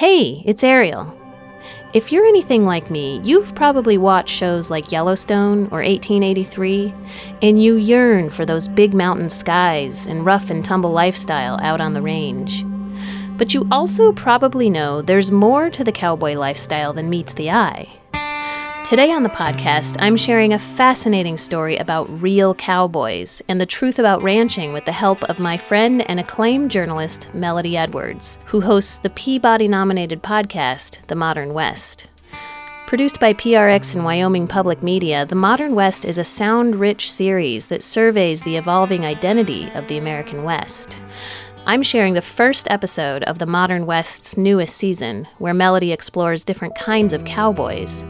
Hey, it's Ariel. If you're anything like me, you've probably watched shows like Yellowstone or 1883, and you yearn for those big mountain skies and rough and tumble lifestyle out on the range. But you also probably know there's more to the cowboy lifestyle than meets the eye. Today on the podcast, I'm sharing a fascinating story about real cowboys and the truth about ranching with the help of my friend and acclaimed journalist, Melody Edwards, who hosts the Peabody nominated podcast, The Modern West. Produced by PRX and Wyoming Public Media, The Modern West is a sound rich series that surveys the evolving identity of the American West. I'm sharing the first episode of The Modern West's newest season, where Melody explores different kinds of cowboys.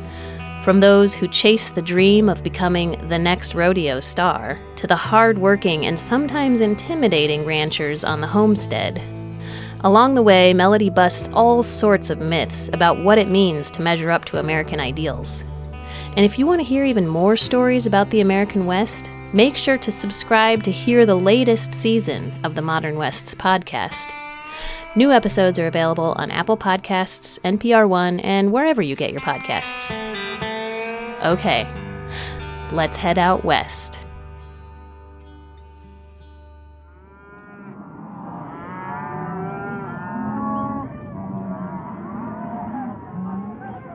From those who chase the dream of becoming the next rodeo star, to the hard-working and sometimes intimidating ranchers on the homestead. Along the way, Melody busts all sorts of myths about what it means to measure up to American ideals. And if you want to hear even more stories about the American West, make sure to subscribe to hear the latest season of the Modern West's podcast. New episodes are available on Apple Podcasts, NPR One, and wherever you get your podcasts. Okay, let's head out west.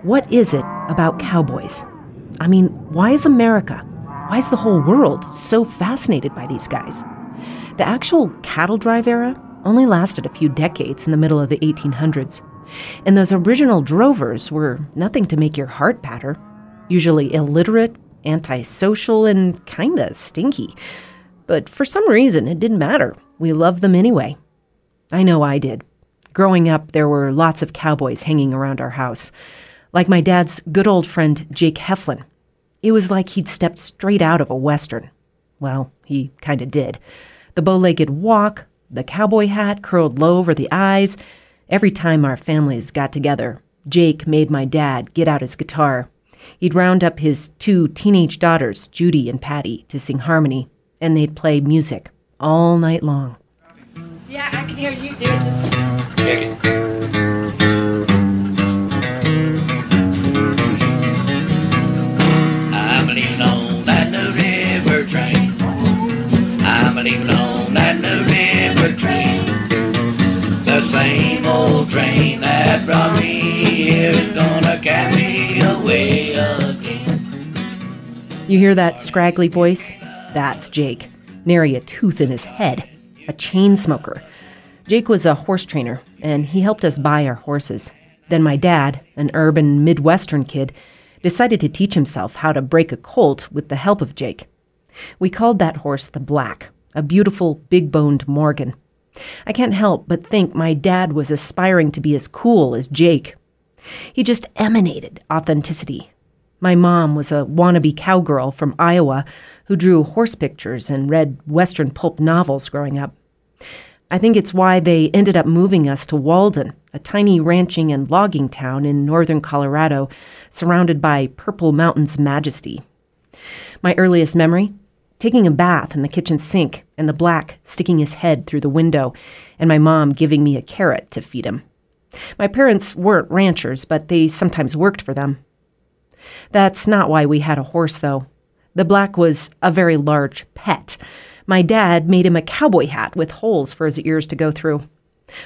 What is it about cowboys? I mean, why is America, why is the whole world so fascinated by these guys? The actual cattle drive era only lasted a few decades in the middle of the 1800s, and those original drovers were nothing to make your heart patter usually illiterate, antisocial, and kinda stinky. But for some reason, it didn't matter. We loved them anyway. I know I did. Growing up, there were lots of cowboys hanging around our house, like my dad's good old friend Jake Heflin. It was like he'd stepped straight out of a Western. Well, he kinda did. The bow legged walk, the cowboy hat curled low over the eyes. Every time our families got together, Jake made my dad get out his guitar He'd round up his two teenage daughters, Judy and Patty, to sing harmony, and they'd play music all night long. Yeah, I can hear you do it. Just... I'm leaving on that new river train. I'm leaving on that new river train. The same old train that brought You hear that scraggly voice? That's Jake. Nary a tooth in his head. A chain smoker. Jake was a horse trainer, and he helped us buy our horses. Then my dad, an urban Midwestern kid, decided to teach himself how to break a colt with the help of Jake. We called that horse the Black, a beautiful, big boned Morgan. I can't help but think my dad was aspiring to be as cool as Jake. He just emanated authenticity, my mom was a wannabe cowgirl from Iowa who drew horse pictures and read Western pulp novels growing up. I think it's why they ended up moving us to Walden, a tiny ranching and logging town in northern Colorado, surrounded by Purple Mountain's majesty. My earliest memory? Taking a bath in the kitchen sink and the black sticking his head through the window, and my mom giving me a carrot to feed him. My parents weren't ranchers, but they sometimes worked for them. That's not why we had a horse, though. The black was a very large pet. My dad made him a cowboy hat with holes for his ears to go through.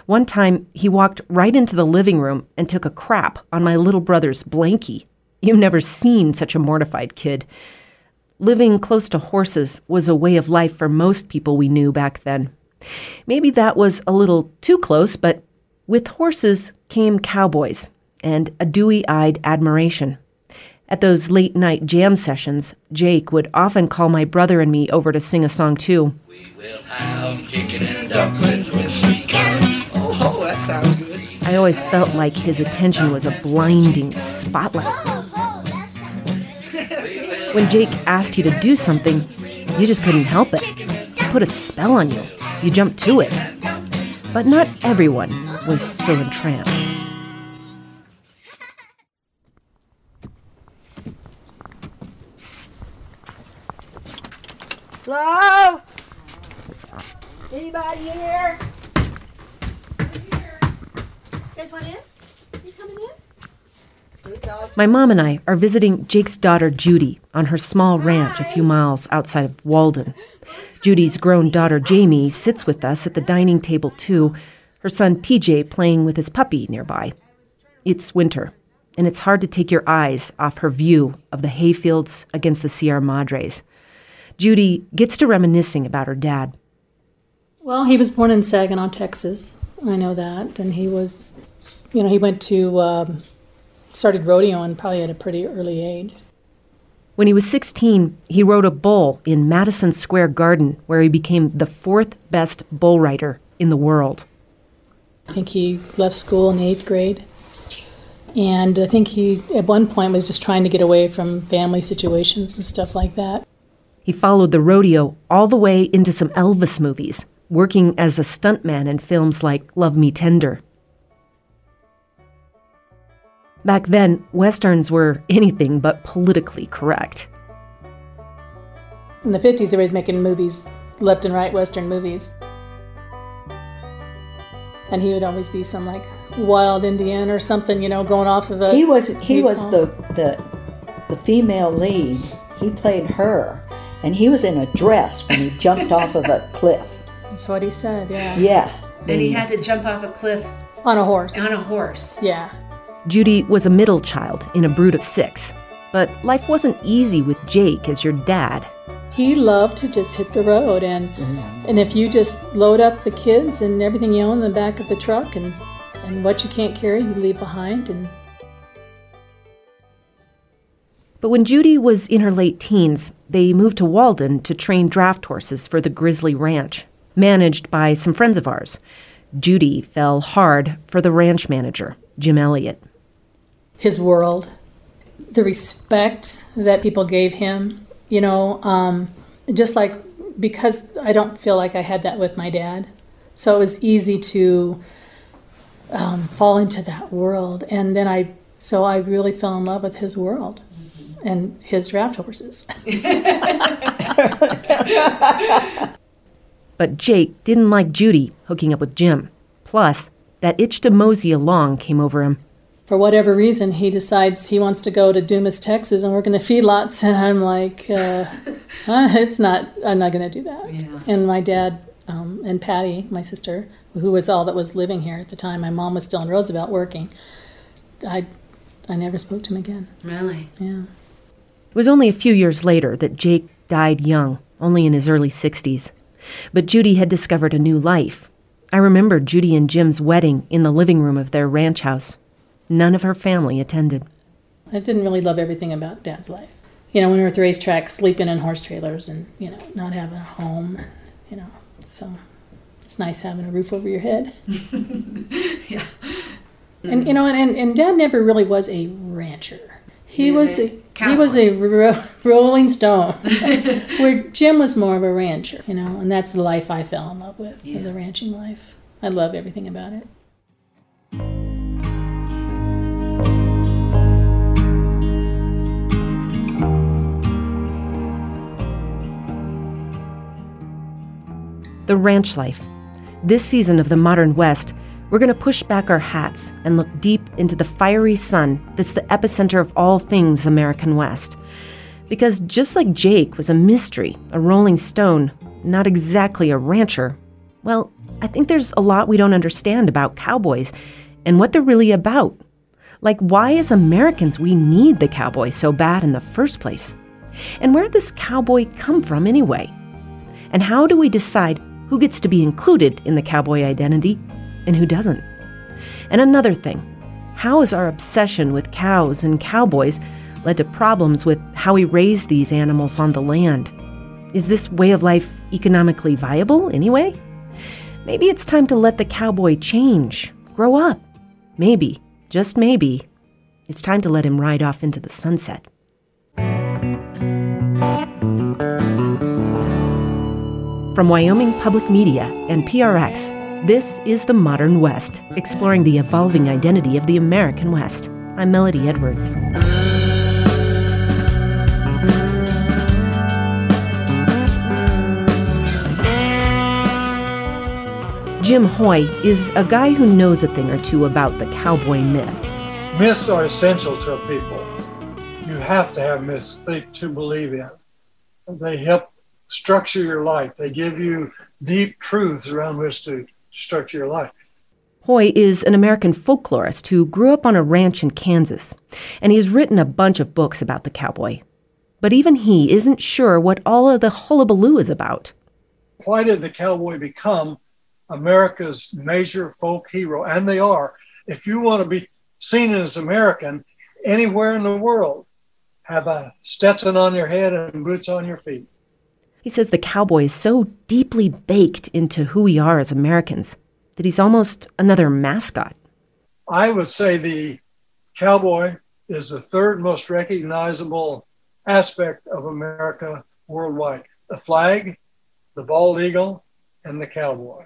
One time, he walked right into the living room and took a crap on my little brother's blankie. You've never seen such a mortified kid. Living close to horses was a way of life for most people we knew back then. Maybe that was a little too close, but with horses came cowboys and a dewy eyed admiration. At those late night jam sessions, Jake would often call my brother and me over to sing a song too. We will have chicken and dumplings with sweet carrots. Oh, oh, that sounds good. I always felt like his attention was a blinding spotlight. When Jake asked you to do something, you just couldn't help it. He put a spell on you. You jumped to it. But not everyone was so entranced. Hello? Anybody here? You guys want in? You coming in? My mom and I are visiting Jake's daughter Judy on her small ranch a few miles outside of Walden. Judy's grown daughter Jamie sits with us at the dining table too, her son TJ playing with his puppy nearby. It's winter, and it's hard to take your eyes off her view of the hayfields against the Sierra Madres. Judy gets to reminiscing about her dad. Well, he was born in Saginaw, Texas. I know that, and he was, you know, he went to um, started rodeoing probably at a pretty early age. When he was 16, he rode a bull in Madison Square Garden, where he became the fourth best bull rider in the world. I think he left school in eighth grade. And I think he, at one point, was just trying to get away from family situations and stuff like that. He followed the rodeo all the way into some Elvis movies, working as a stuntman in films like Love Me Tender. Back then, westerns were anything but politically correct. In the 50s, they were making movies, left and right Western movies. And he would always be some like wild Indian or something, you know, going off of a. He was he was the the the female lead. He played her, and he was in a dress when he jumped off of a cliff. That's what he said, yeah. Yeah. And he had to jump off a cliff On a horse. on a horse. Yeah. Judy was a middle child in a brood of six. But life wasn't easy with Jake as your dad. He loved to just hit the road, and mm-hmm. and if you just load up the kids and everything you own in the back of the truck, and and what you can't carry, you leave behind, and But when Judy was in her late teens, they moved to Walden to train draft horses for the Grizzly Ranch, managed by some friends of ours. Judy fell hard for the ranch manager, Jim Elliott. his world, the respect that people gave him, you know, um, just like because I don't feel like I had that with my dad, so it was easy to um, fall into that world, and then I so I really fell in love with his world and his draft horses. But Jake didn't like Judy hooking up with Jim. Plus, that itch to mosey along came over him. For whatever reason, he decides he wants to go to Dumas, Texas, and work in the feedlots, and I'm like, uh, uh, it's not. I'm not going to do that. Yeah. And my dad um, and Patty, my sister, who was all that was living here at the time, my mom was still in Roosevelt working. I, I never spoke to him again. Really? Yeah. It was only a few years later that Jake died young, only in his early 60s. But Judy had discovered a new life. I remember Judy and Jim's wedding in the living room of their ranch house. None of her family attended. I didn't really love everything about Dad's life. You know, when we were at the racetrack, sleeping in horse trailers, and you know, not having a home. You know, so it's nice having a roof over your head. Yeah. And you know, and, and Dad never really was a rancher. He, He was was, a a, he was a ro- rolling stone, where Jim was more of a rancher. You know, and that's the life I fell in love with, Yeah. the ranching life. I love everything about it. The ranch life. This season of the modern West, we're going to push back our hats and look deep into the fiery sun that's the epicenter of all things American West. Because just like Jake was a mystery, a rolling stone, not exactly a rancher, well, I think there's a lot we don't understand about cowboys and what they're really about. Like, why, as Americans, we need the cowboy so bad in the first place? And where did this cowboy come from anyway? And how do we decide who gets to be included in the cowboy identity and who doesn't? And another thing, how has our obsession with cows and cowboys led to problems with how we raise these animals on the land? Is this way of life economically viable anyway? Maybe it's time to let the cowboy change, grow up. Maybe, just maybe, it's time to let him ride off into the sunset. From Wyoming Public Media and PRX, this is The Modern West, exploring the evolving identity of the American West. I'm Melody Edwards. Jim Hoy is a guy who knows a thing or two about the cowboy myth. Myths are essential to a people. You have to have myths to believe in. They help structure your life. They give you deep truths around which to structure your life. Hoy is an American folklorist who grew up on a ranch in Kansas, and he's written a bunch of books about the cowboy. But even he isn't sure what all of the hullabaloo is about. Why did the cowboy become America's major folk hero? And they are. If you want to be seen as American anywhere in the world, have a Stetson on your head and boots on your feet. He says the cowboy is so deeply baked into who we are as Americans that he's almost another mascot. I would say the cowboy is the third most recognizable aspect of America worldwide the flag, the bald eagle, and the cowboy.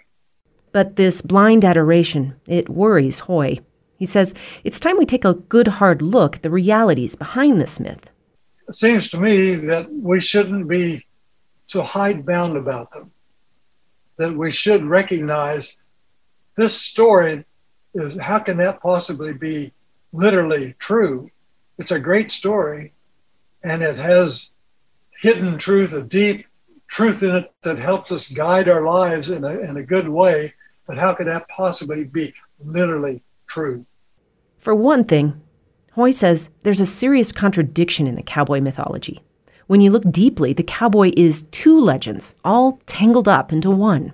But this blind adoration, it worries Hoy. He says it's time we take a good hard look at the realities behind this myth. It seems to me that we shouldn't be so hidebound about them, that we should recognize this story is how can that possibly be literally true? It's a great story and it has hidden truth, a deep truth in it that helps us guide our lives in a, in a good way. But how could that possibly be literally true? For one thing, Hoy says there's a serious contradiction in the cowboy mythology. When you look deeply, the cowboy is two legends, all tangled up into one.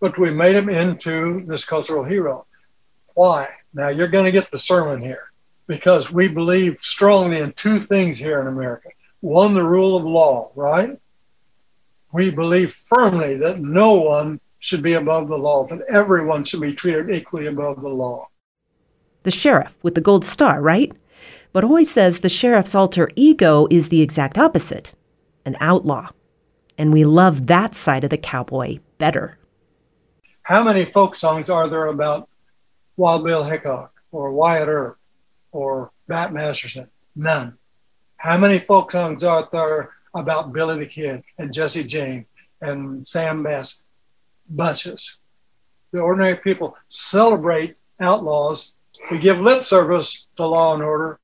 But we made him into this cultural hero. Why? Now you're going to get the sermon here because we believe strongly in two things here in America. One, the rule of law, right? We believe firmly that no one should be above the law, that everyone should be treated equally above the law the sheriff with the gold star, right? But Hoy says the sheriff's alter ego is the exact opposite an outlaw. And we love that side of the cowboy better. How many folk songs are there about Wild Bill Hickok or Wyatt Earp or Bat Masterson? None. How many folk songs are there about Billy the Kid and Jesse James and Sam Bass? Bunches. The ordinary people celebrate outlaws we give lip service to law and order.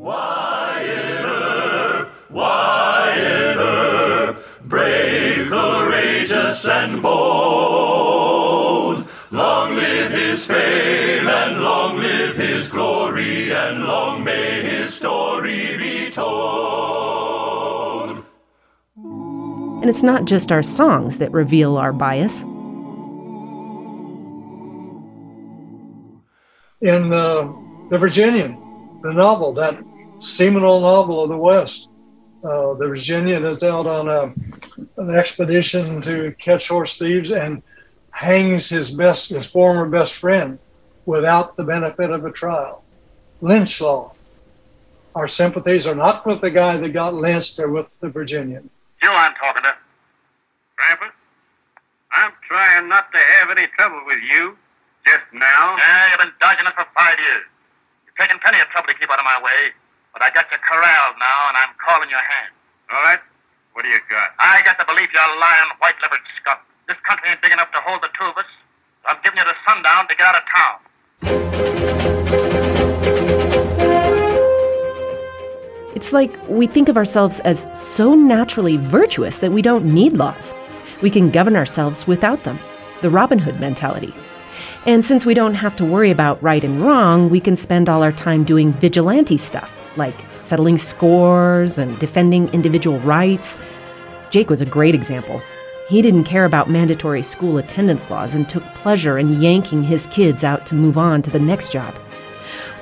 Wyatt Earp, Wyatt Earp, brave, courageous, and bold. Long live his fame, and long live his glory, and long may his story be told. And it's not just our songs that reveal our bias. In uh, The Virginian, the novel, that seminal novel of the West, uh, the Virginian is out on a, an expedition to catch horse thieves and hangs his best, his former best friend, without the benefit of a trial. Lynch law. Our sympathies are not with the guy that got lynched; they're with the Virginian. You I'm talking to. Grandpa, I'm trying not to have any trouble with you just now. Yeah, you've been dodging it for five years. You've taken plenty of trouble to keep out of my way, but I got you corralled now, and I'm calling your hand. All right? What do you got? I got the belief you're a lying, white-livered skunk. This country ain't big enough to hold the two of us. I'm giving you the sundown to get out of town. It's like we think of ourselves as so naturally virtuous that we don't need laws. We can govern ourselves without them. The Robin Hood mentality. And since we don't have to worry about right and wrong, we can spend all our time doing vigilante stuff, like settling scores and defending individual rights. Jake was a great example. He didn't care about mandatory school attendance laws and took pleasure in yanking his kids out to move on to the next job.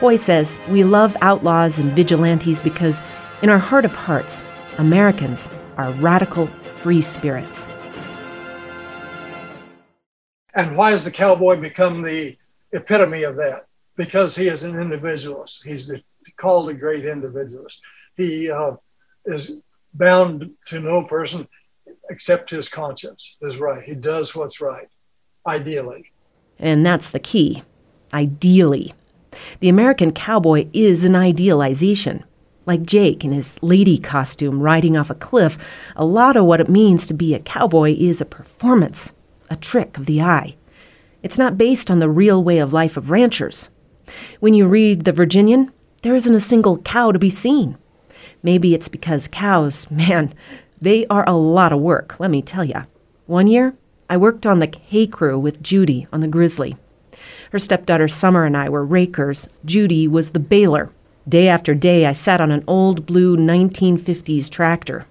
Hoy says we love outlaws and vigilantes because, in our heart of hearts, Americans are radical free spirits. And why has the cowboy become the epitome of that? Because he is an individualist. He's called a great individualist. He uh, is bound to no person except his conscience is right. He does what's right, ideally. And that's the key ideally. The American cowboy is an idealization. Like Jake in his lady costume riding off a cliff, a lot of what it means to be a cowboy is a performance, a trick of the eye. It's not based on the real way of life of ranchers. When you read The Virginian, there isn't a single cow to be seen. Maybe it's because cows, man, they are a lot of work, let me tell ya. One year, I worked on the hay crew with Judy on the Grizzly. Her stepdaughter Summer and I were rakers. Judy was the baler. Day after day, I sat on an old blue 1950s tractor.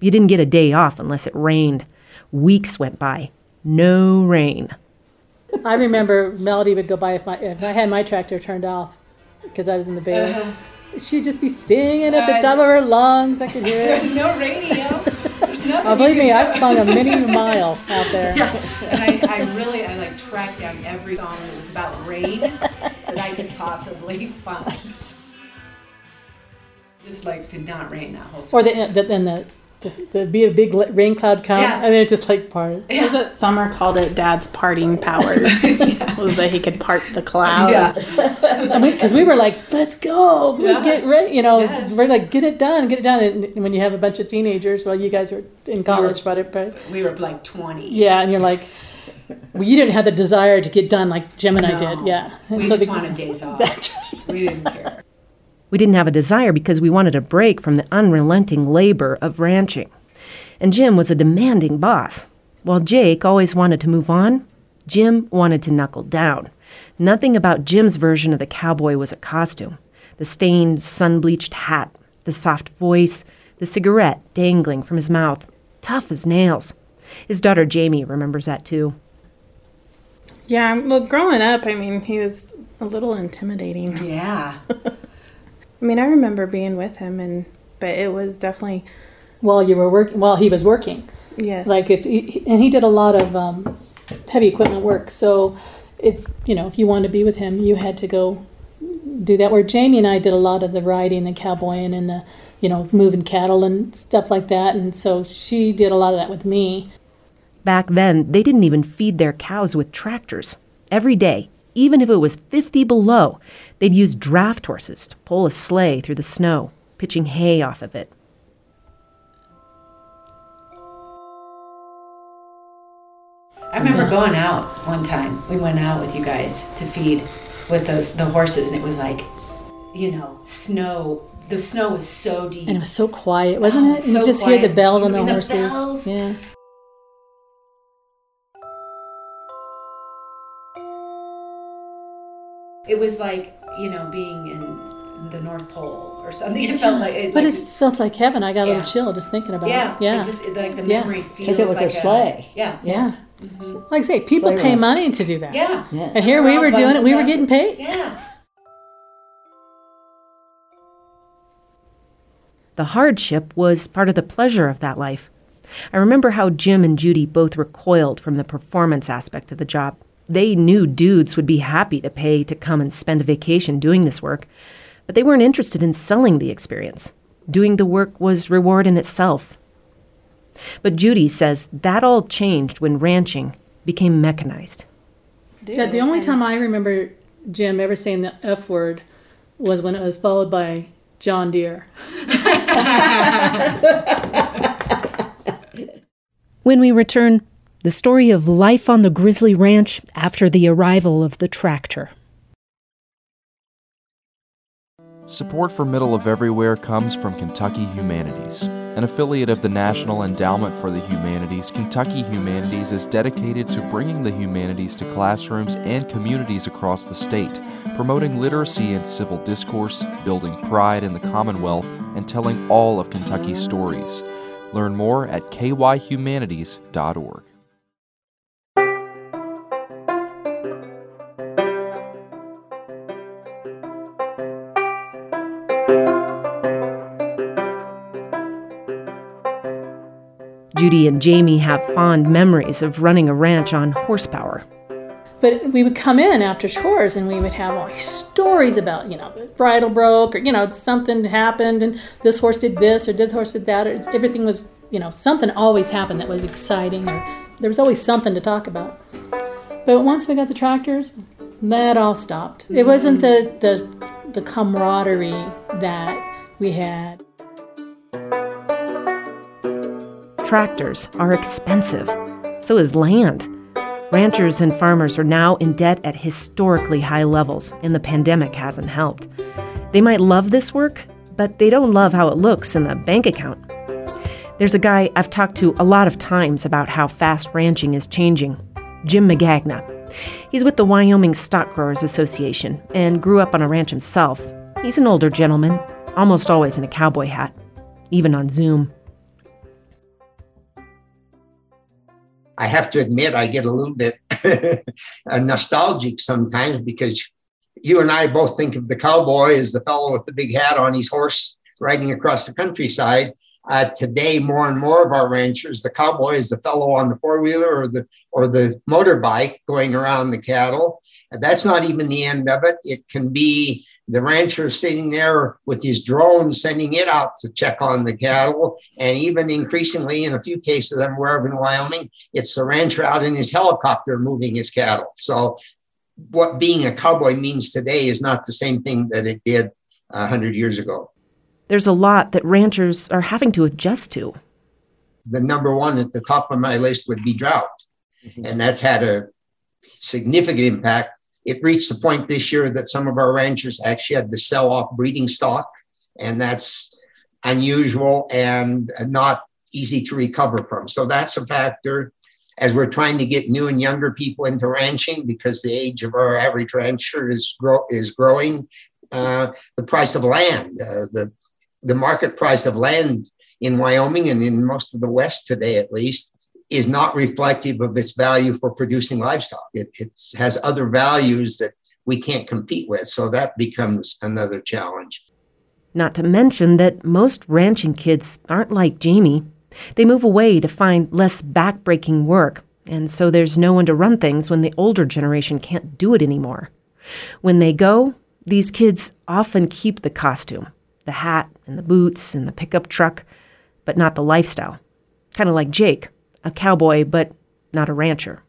You didn't get a day off unless it rained. Weeks went by. No rain. I remember Melody would go by if, my, if I had my tractor turned off because I was in the baler. Uh-huh. She'd just be singing at the Uh, top of her lungs. I could hear it. There's no radio. There's nothing. Oh, believe me, I've sung a mini mile out there. Yeah, and I, I really, I like tracked down every song that was about rain that I could possibly find. Just like did not rain that whole Or the, the, then the, the, the be a big rain cloud come. Yes. I mean, it's just like part. Was it Summer called it Dad's parting powers? Was that he could part the clouds? Yeah. I because we were like, let's go, Yeah. get ready. You know, Yes. we're like, get it done, get it done. And when you have a bunch of teenagers, well, you guys were in college, but it, but We were like 20. yeah, and you're like, well, you didn't have the desire to get done like Jim and I did. Yeah, And We so just the- wanted days off. That's We didn't care. We didn't have a desire because we wanted a break from the unrelenting labor of ranching. And Jim was a demanding boss. While Jake always wanted to move on, Jim wanted to knuckle down. Nothing about Jim's version of the cowboy was a costume. The stained, sun bleached hat, the soft voice, the cigarette dangling from his mouth, tough as nails. His daughter Jamie remembers that too. Yeah, well, growing up, I mean, he was a little intimidating. Yeah. I mean, I remember being with him, and but it was definitely while you were working, while he was working. yes. Like if he, and he did a lot of um, heavy equipment work. So if you know if you wanted to be with him, you had to go do that. Where Jamie and I did a lot of the riding, the cowboying, and the you know moving cattle and stuff like that. And so she did a lot of that with me. Back then, they didn't even feed their cows with tractors. Every day, even if it was 50 below, they'd use draft horses to pull a sleigh through the snow, pitching hay off of it. I remember going out one time. We went out with you guys to feed with those the horses, and it was like, you know, snow. The snow was so deep. And it was so quiet, wasn't Oh, it? So you just hear the bells on the And the horses. bells. Yeah. It was like you know being in the North Pole or something. It felt like it. But like, it felt like heaven. I got a little chill just thinking about yeah, it. Yeah. It just like the memory Yeah. memory feels 'Cause it was a like sleigh. yeah, yeah. Mm-hmm. Like I say, people Sleigh pay ride. money to do that. yeah, Yeah. And here We're we were doing it. We were getting paid. yeah. The hardship was part of the pleasure of that life. I remember how Jim and Judy both recoiled from the performance aspect of the job. They knew dudes would be happy to pay to come and spend a vacation doing this work, but they weren't interested in selling the experience. Doing the work was reward in itself. But Judy says that all changed when ranching became mechanized. Yeah, the only time I remember Jim ever saying the F word was when it was followed by John Deere. When we return, the story of life on the Grizzly Ranch after the arrival of the tractor. Support for Middle of Everywhere comes from Kentucky Humanities. An affiliate of the National Endowment for the Humanities, Kentucky Humanities is dedicated to bringing the humanities to classrooms and communities across the state, promoting literacy and civil discourse, building pride in the Commonwealth, and telling all of Kentucky's stories. Learn more at kyhumanities.org. Judy and Jamie have fond memories of running a ranch on horsepower. But we would come in after chores and we would have all these stories about, you know, the bridle broke or, you know, something happened and this horse did this or this horse did that. Or everything was, you know, something always happened that was exciting or there was always something to talk about. But once we got the tractors, that all stopped. It wasn't the, the, the camaraderie that We had Tractors are expensive. So is land. Ranchers and farmers are now in debt at historically high levels, and the pandemic hasn't helped. They might love this work, but they don't love how it looks in the bank account. There's a guy I've talked to a lot of times about how fast ranching is changing Jim Magagna. He's with the Wyoming Stock Growers Association and grew up on a ranch himself. He's an older gentleman, almost always in a cowboy hat, even on Zoom. I have to admit, I get a little bit nostalgic sometimes because you and I both think of the cowboy as the fellow with the big hat on his horse riding across the countryside. Uh, today, more and more of our ranchers, the cowboy is the fellow on the four wheeler or the or the motorbike going around the cattle. And that's not even the end of it. It can be the rancher is sitting there with his drone, sending it out to check on the cattle. And even increasingly, in a few cases I'm aware of in Wyoming, it's the rancher out in his helicopter moving his cattle. So, what being a cowboy means today is not the same thing that it did 100 years ago. There's a lot that ranchers are having to adjust to. The number one at the top of my list would be drought. Mm-hmm. And that's had a significant impact it reached the point this year that some of our ranchers actually had to sell off breeding stock, and that's unusual and not easy to recover from. So that's a factor as we're trying to get new and younger people into ranching because the age of our average rancher is grow is growing. Uh, the price of land, uh, the the market price of land in Wyoming and in most of the West today, at least, is not reflective of its value for producing livestock. It, it has other values that we can't compete with. So that becomes another challenge. Not to mention that most ranching kids aren't like Jamie. They move away to find less backbreaking work, and so there's no one to run things when the older generation can't do it anymore. When they go, these kids often keep the costume, the hat and the boots and the pickup truck, but not the lifestyle. Kind of like Jake, a cowboy, but not a rancher.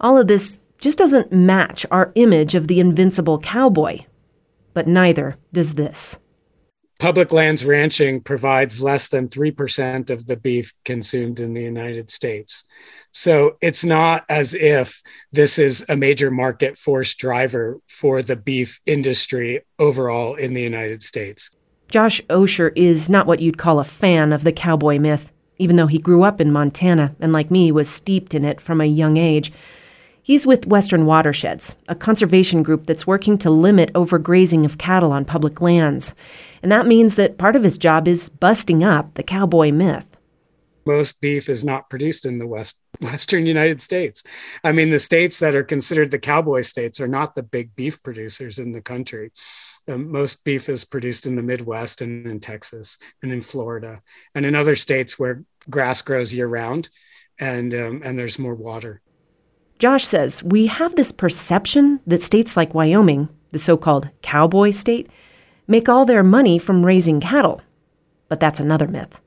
All of this just doesn't match our image of the invincible cowboy. But neither does this. Public lands ranching provides less than 3% of the beef consumed in the United States. So it's not as if this is a major market force driver for the beef industry overall in the United States. Josh Osher is not what you'd call a fan of the cowboy myth even though he grew up in Montana and, like me, was steeped in it from a young age. He's with Western Watersheds, a conservation group that's working to limit overgrazing of cattle on public lands. And that means that part of his job is busting up the cowboy myth. Most beef is not produced in the West, Western United States. I mean, the states that are considered the cowboy states are not the big beef producers in the country. Um, most beef is produced in the Midwest and in Texas and in Florida and in other states where grass grows year round and, um, and there's more water. Josh says we have this perception that states like Wyoming, the so called cowboy state, make all their money from raising cattle. But that's another myth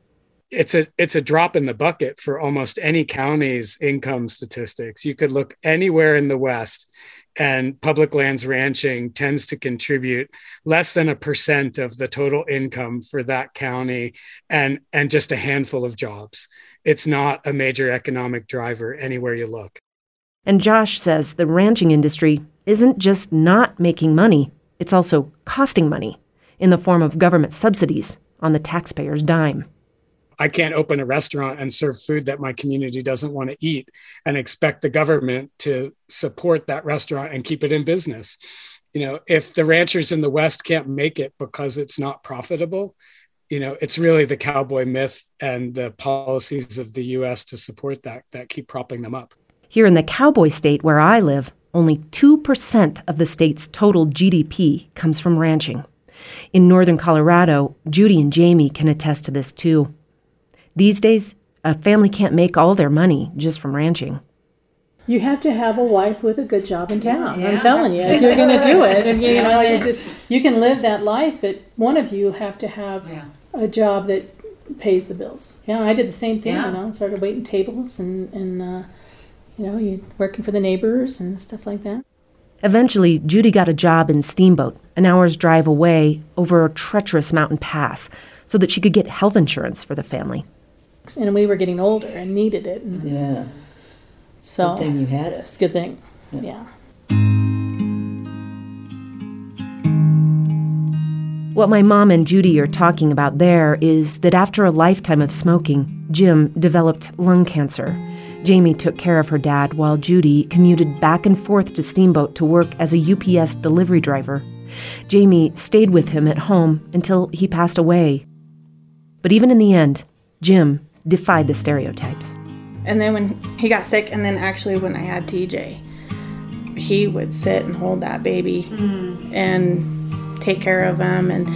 it's a it's a drop in the bucket for almost any county's income statistics. You could look anywhere in the West and public lands ranching tends to contribute less than a percent of the total income for that county and and just a handful of jobs. It's not a major economic driver anywhere you look. And josh says the ranching industry isn't just not making money it's also costing money in the form of government subsidies on the taxpayer's dime I can't open a restaurant and serve food that my community doesn't want to eat and expect the government to support that restaurant and keep it in business. You know, if the ranchers in the West can't make it because it's not profitable, you know, it's really the cowboy myth and the policies of the US to support that that keep propping them up. Here in the cowboy state where I live, only 2% of the state's total GDP comes from ranching. In northern Colorado, Judy and Jamie can attest to this too. These days, a family can't make all their money just from ranching. You have to have a wife with a good job in town. Yeah. I'm telling you, if you're going to do it, and you know, you just you can live that life, but one of you have to have yeah. a job that pays the bills. Yeah, I did the same thing. Yeah. You know, started waiting tables and and uh, you know, you working for the neighbors and stuff like that. Eventually, Judy got a job in Steamboat, an hour's drive away over a treacherous mountain pass, so that she could get health insurance for the family. And we were getting older and needed it. And Yeah. So Good thing you had it. It's a good thing. Yeah. What my mom and Judy are talking about there is that after a lifetime of smoking, Jim developed lung cancer. Jamie took care of her dad while Judy commuted back and forth to Steamboat to work as a UPS delivery driver. Jamie stayed with him at home until he passed away. But even in the end, Jim defied the stereotypes. And then when he got sick, and then actually when I had TJ, he would sit and hold that baby mm. and take care of him, and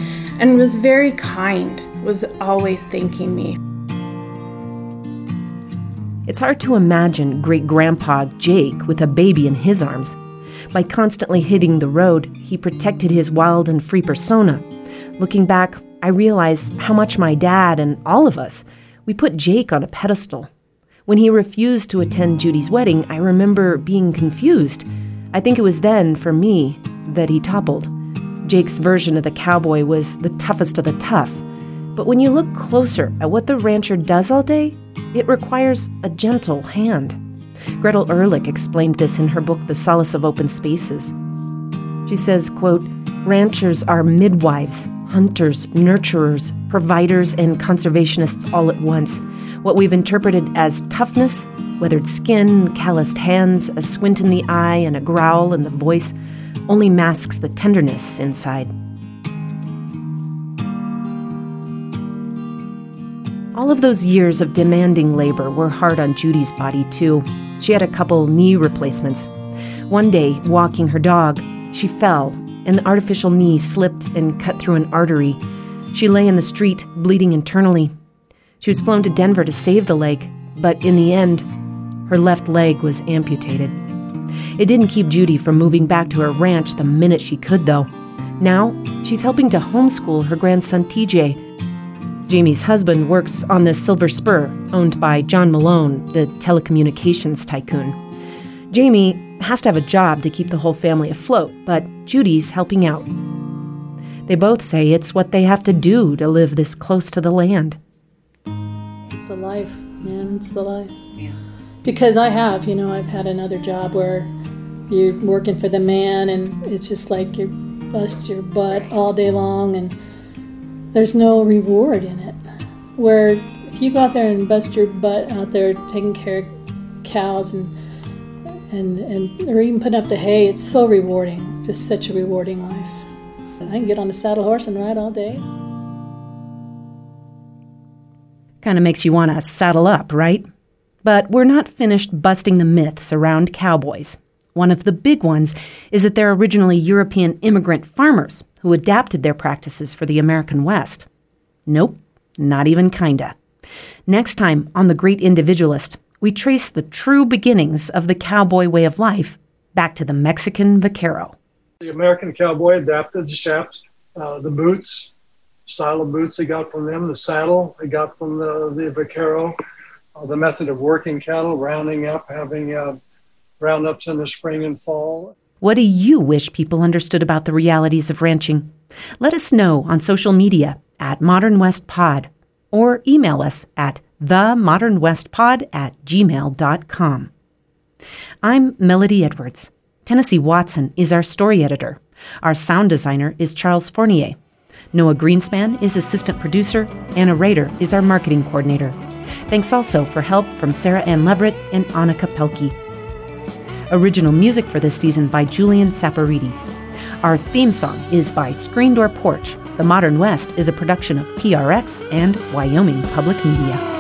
and was very kind. Was always thanking me. It's hard to imagine great grandpa Jake with a baby in his arms. By constantly hitting the road, he protected his wild and free persona. Looking back, I realize how much my dad and all of us, we put Jake on a pedestal. When he refused to attend Judy's wedding, I remember being confused. I think it was then, for me, that he toppled. Jake's version of the cowboy was the toughest of the tough. But when you look closer at what the rancher does all day, it requires a gentle hand. Gretel Ehrlich explained this in her book The Solace of Open Spaces. She says, quote, ranchers are midwives, hunters, nurturers, providers, and conservationists all at once. What we've interpreted as toughness, weathered skin, calloused hands, a squint in the eye, and a growl in the voice, only masks the tenderness inside. All of those years of demanding labor were hard on Judy's body, too. She had a couple knee replacements. One day, walking her dog, she fell, and the artificial knee slipped and cut through an artery. She lay in the street, bleeding internally. She was flown to Denver to save the leg, but in the end, her left leg was amputated. It didn't keep Judy from moving back to her ranch the minute she could, though. Now, she's helping to homeschool her grandson TJ. Jamie's husband works on the Silver Spur, owned by John Malone, the telecommunications tycoon. Jamie has to have a job to keep the whole family afloat, but Judy's helping out. They both say it's what they have to do to live this close to the land. It's the life, man. It's the life. Yeah. Because I have, you know, I've had another job where you're working for the man and it's just like you bust your butt all day long and there's no reward in it. Where if you go out there and bust your butt out there taking care of cows and and and or even putting up the hay, it's so rewarding. Just such a rewarding life. I can get on a saddle horse and ride all day. Kind of makes you want to saddle up, right? But we're not finished busting the myths around cowboys. One of the big ones is that they're originally European immigrant farmers who adapted their practices for the American West. Nope, not even kinda. Next time on The Great Individualist, we trace the true beginnings of the cowboy way of life back to the Mexican vaquero. The American cowboy adapted the chaps, uh, the boots, style of boots they got from them, the saddle they got from the, the vaquero, uh, the method of working cattle, rounding up, having uh, roundups in the spring and fall. What do you wish people understood about the realities of ranching? Let us know on social media at Modern West Pod or email us at themodernwestpod at gmail.com. I'm Melody Edwards. Tennessee Watson is our story editor. Our sound designer is Charles Fournier. Noah Greenspan is assistant producer. Anna Rader is our marketing coordinator. Thanks also for help from Sarah Ann Leverett and Annika Pelkey. Original music for this season by Julian Saporiti. Our theme song is by Screen Door Porch. The Modern West is a production of PRX and Wyoming Public Media.